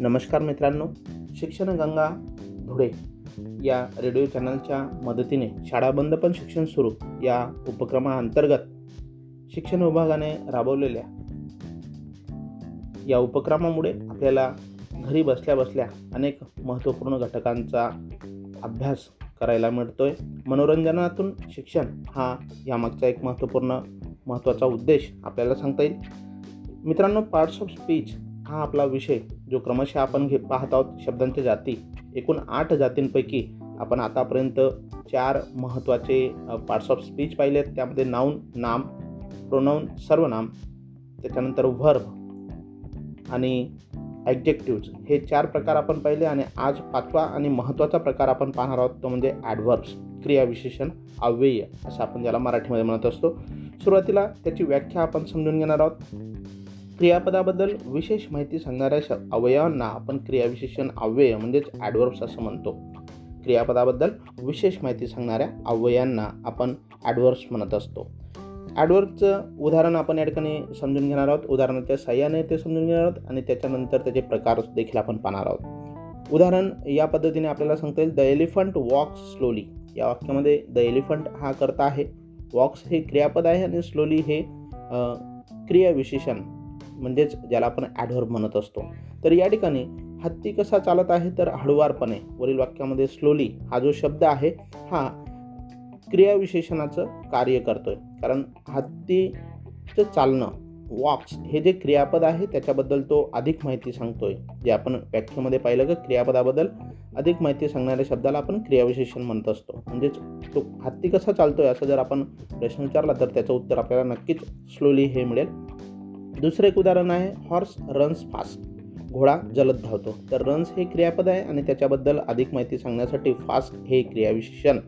नमस्कार मित्रांनो शिक्षण गंगा धुळे या रेडिओ चॅनलच्या मदतीने शाळा बंद पण शिक्षण सुरू या उपक्रमाअंतर्गत शिक्षण विभागाने राबवलेल्या या उपक्रमामुळे आपल्याला घरी बसल्या बसल्या अनेक महत्त्वपूर्ण घटकांचा अभ्यास करायला मिळतोय. मनोरंजनातून शिक्षण हा यामागचा एक महत्त्वपूर्ण महत्त्वाचा उद्देश आपल्याला सांगता येईल. मित्रांनो पार्ट्स ऑफ स्पीच हा आपला विषय जो क्रमशः आपण घे पाहत आहोत शब्दांच्या जाती एकूण आठ जातींपैकी आपण आतापर्यंत चार महत्त्वाचे पार्ट्स ऑफ स्पीच पाहिले आहेत त्यामध्ये नाऊन नाम प्रोनाऊन सर्वनाम त्याच्यानंतर व्हर्ब आणि ॲडजेक्टिव्ज हे चार प्रकार आपण पाहिले आणि आज पाचवा आणि महत्त्वाचा प्रकार आपण पाहणार आहोत तो म्हणजे ॲडव्हर्ब्स क्रियाविशेषण अव्यय असं आपण ज्याला मराठीमध्ये म्हणत असतो. सुरुवातीला त्याची व्याख्या आपण समजून घेणार आहोत. क्रियापदाबद्दल विशेष माहिती सांगणाऱ्या श अवयवांना आपण क्रियाविशेषण अव्यय म्हणजेच ॲडवर्ब्स असं म्हणतो. क्रियापदाबद्दल विशेष माहिती सांगणाऱ्या अव्ययांना आपण ॲडवर्ब्स म्हणत असतो. ॲडवर्बचं उदाहरण आपण या ठिकाणी समजून घेणार आहोत. उदाहरणाच्या सहाय्याने ते समजून घेणार आहोत आणि त्याच्यानंतर त्याचे प्रकार देखील आपण पाहणार आहोत. उदाहरण या पद्धतीने आपल्याला सांगता येईल. द एलिफंट वॉक्स स्लोली या वाक्यामध्ये द एलिफंट हा करता आहे. वॉक्स हे क्रियापद आहे आणि स्लोली हे क्रियाविशेषण म्हणजेच ज्याला आपण ॲडव्हर्ब म्हणत असतो. तर या ठिकाणी हत्ती कसा चालत आहे तर हळुवारपणे वरील वाक्यामध्ये स्लोली हा जो शब्द आहे हा क्रियाविशेषणाचं कार्य करतोय. कारण हत्तीचं चालणं वॉक्स हे जे क्रियापद आहे त्याच्याबद्दल तो अधिक माहिती सांगतोय. जे आपण व्याख्येमध्ये पाहिलं की क्रियापदाबद्दल अधिक माहिती सांगणाऱ्या शब्दाला आपण क्रियाविशेषण म्हणत असतो. म्हणजेच तो हत्ती कसा चालतोय असं जर आपण प्रश्न विचारला तर त्याचं उत्तर आपल्याला नक्कीच स्लोली हे मिळेल. दुसरं एक उदाहरण आहे हॉर्स रन्स फास्ट घोडा जलद धावतो. तर रन्स हे क्रियापद आहे आणि त्याच्याबद्दल अधिक माहिती सांगण्यासाठी फास्ट हे क्रियाविशेषण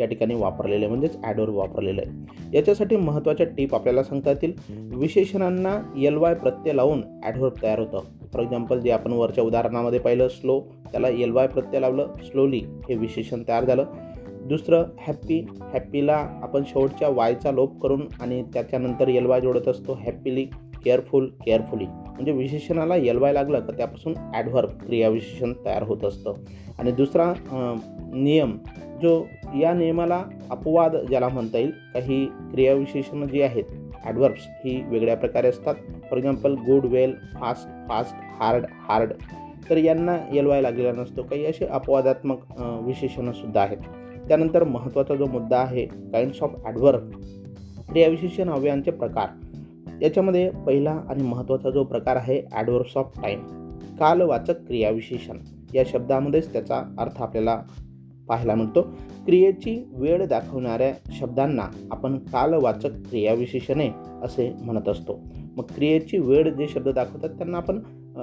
या ठिकाणी वापरलेलं आहे. म्हणजेच ॲडवर वापरलेलं आहे. याच्यासाठी महत्त्वाच्या टीप आपल्याला सांगता येतील. विशेषणांना एल वाय प्रत्यय लावून ॲडवर्ब तयार होतं. फॉर एक्झाम्पल जे आपण वरच्या उदाहरणामध्ये पाहिलं स्लो त्याला एल वाय प्रत्यय लावलं. स्लोली हे विशेषण तयार झालं. दुसरं हॅप्पी हॅप्पीला आपण शेवटच्या वायचा लोप करून आणि त्याच्यानंतर एल वाय जोडत असतो. Happily careful carefully. म्हणजे विशेषणाला एल लागलं तर त्यापासून ॲडव्हर्ब क्रियाविशेषण तयार होत असतं. आणि दुसरा नियम जो या नियमाला अपवाद ज्याला म्हणता येईल काही क्रियाविशेषणं जी आहेत ॲडव्हर्ब्स ही वेगळ्या प्रकारे असतात. For example good well fast fast hard hard. तर यांना एल लागलेला नसतो. काही असे अपवादात्मक विशेषणंसुद्धा आहेत. त्यानंतर महत्त्वाचा जो मुद्दा आहे काइंड्स ऑफ ॲडव्हर्ब क्रियाविशेषण अवयांचे प्रकार. याच्यामध्ये पहिला आणि महत्त्वाचा जो प्रकार आहे ॲडवर्स ऑफ टाईम कालवाचक क्रियाविशेषण. या शब्दामध्येच त्याचा अर्थ आपल्याला पाहायला मिळतो. क्रियेची वेळ दाखवणाऱ्या शब्दांना आपण कालवाचक क्रियाविशेषणे असे म्हणत असतो. मग क्रियेची वेळ जे शब्द दाखवतात त्यांना आपण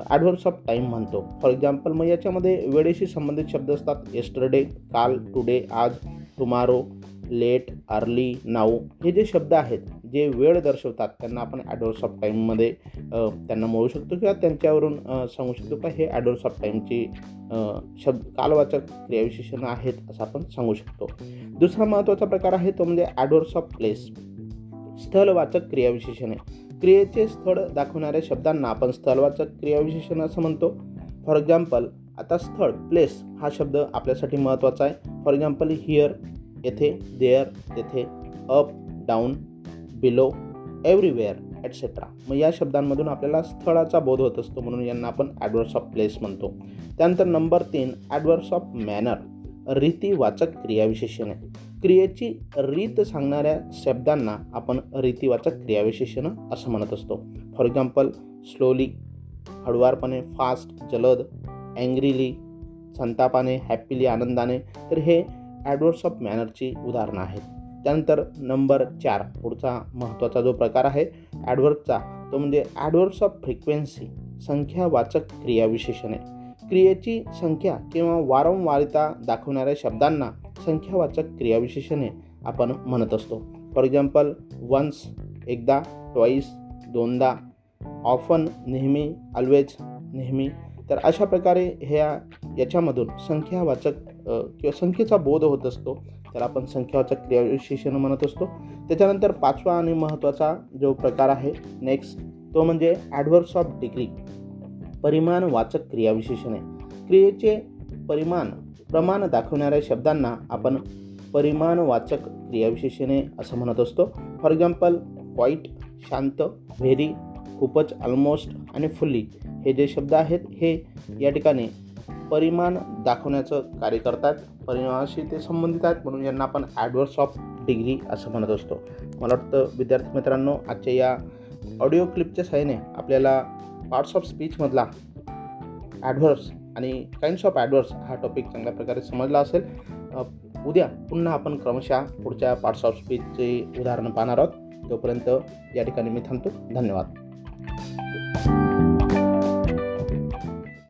ॲडव्हर्स ऑफ टाईम म्हणतो. फॉर एक्झाम्पल मग याच्यामध्ये वेळेशी संबंधित शब्द असतात. येस्टरडे काल टुडे आज टुमारो लेट अर्ली नाऊ हे जे शब्द आहेत जे वेळ दर्शवतात त्यांना आपण ॲडवर्स ऑफ टाईममध्ये त्यांना मोळू शकतो किंवा त्यांच्यावरून सांगू शकतो. का हे ॲडवर्स ऑफ टाईमची शब्द कालवाचक क्रियाविशेषण आहेत असं आपण सांगू शकतो. दुसरा महत्त्वाचा प्रकार आहे तो म्हणजे ॲडवर्स ऑफ प्लेस स्थलवाचक क्रियाविशेषणे. क्रियेचे स्थळ दाखवणाऱ्या शब्दांना आपण स्थलवाचक क्रियाविशेषण असं म्हणतो. फॉर एक्झाम्पल आता स्थळ प्लेस हा शब्द आपल्यासाठी महत्त्वाचा आहे. फॉर एक्झाम्पल हिअर येथे देअर तेथे up down below everywhere et cetera मग या शब्दांमधून आपल्याला स्थळाचा बोध होत असतो म्हणून यांना आपण ॲडवर्स ऑफ प्लेस म्हणतो. त्यानंतर नंबर तीन ॲडवर्स ऑफ मॅनर रीतीवाचक आहे क्रियेची रीत सांगणाऱ्या शब्दांना आपण रीतीवाचक क्रियाविशेषण असं म्हणत असतो. फॉर एक्झाम्पल स्लोली हळुवारपणे फास्ट जलद अँग्रीली संतापाने हॅपीली आनंदाने. तर हे ॲडवर्स ऑफ मॅनरची उदाहरणं आहेत. त्यानंतर नंबर चार पुढचा महत्त्वाचा जो प्रकार आहे ॲडवर्बचा तो म्हणजे ॲडवर्ब्स ऑफ फ्रिक्वेन्सी संख्यावाचक क्रियाविशेषणे क्रियेची संख्या किंवा वारंवारिता दाखवणाऱ्या शब्दांना संख्यावाचक क्रियाविशेषणे आपण म्हणत असतो. फॉर एक्झाम्पल वन्स एकदा ट्वाईस दोनदा ऑफन नेहमी ऑलवेज नेहमी. तर अशा प्रकारे ह्या याच्यामधून संख्यावाचक किंवा संख्येचा बोध होत असतो त्याला आपण संख्यावाचक क्रियाविशेषण म्हणत असतो. त्याच्यानंतर पाचवा आणि महत्त्वाचा जो प्रकार आहे नेक्स्ट तो म्हणजे ॲडव्हर्स ऑफ डिग्री परिमाणवाचक क्रियाविशेषणे क्रियेचे परिमाण प्रमाण दाखवणाऱ्या शब्दांना आपण परिमाणवाचक क्रियाविशेषणे असं म्हणत असतो. फॉर एक्झाम्पल क्वाईट शांत व्हेरी खूपच ऑलमोस्ट आणि फुल्ली हे जे शब्द आहेत हे या ठिकाणी परिमाण दाखवण्याचं कार्य करतात. परिमाणाशी ते संबंधित आहेत म्हणून यांना आपण ॲडव्हर्स ऑफ डिग्री असं म्हणत असतो. मला वाटतं विद्यार्थी मित्रांनो आजच्या या ऑडिओ क्लिपच्या सहाय्याने आपल्याला पार्ट्स ऑफ स्पीचमधला ॲडव्हर्स आणि काइंड्स ऑफ ॲडव्हर्स हा टॉपिक चांगल्या प्रकारे समजला असेल. उद्या पुन्हा आपण क्रमशः पुढच्या पार्ट्स ऑफ स्पीचचे उदाहरण पाहणार आहोत. तोपर्यंत या ठिकाणी मी थांबतो. धन्यवाद.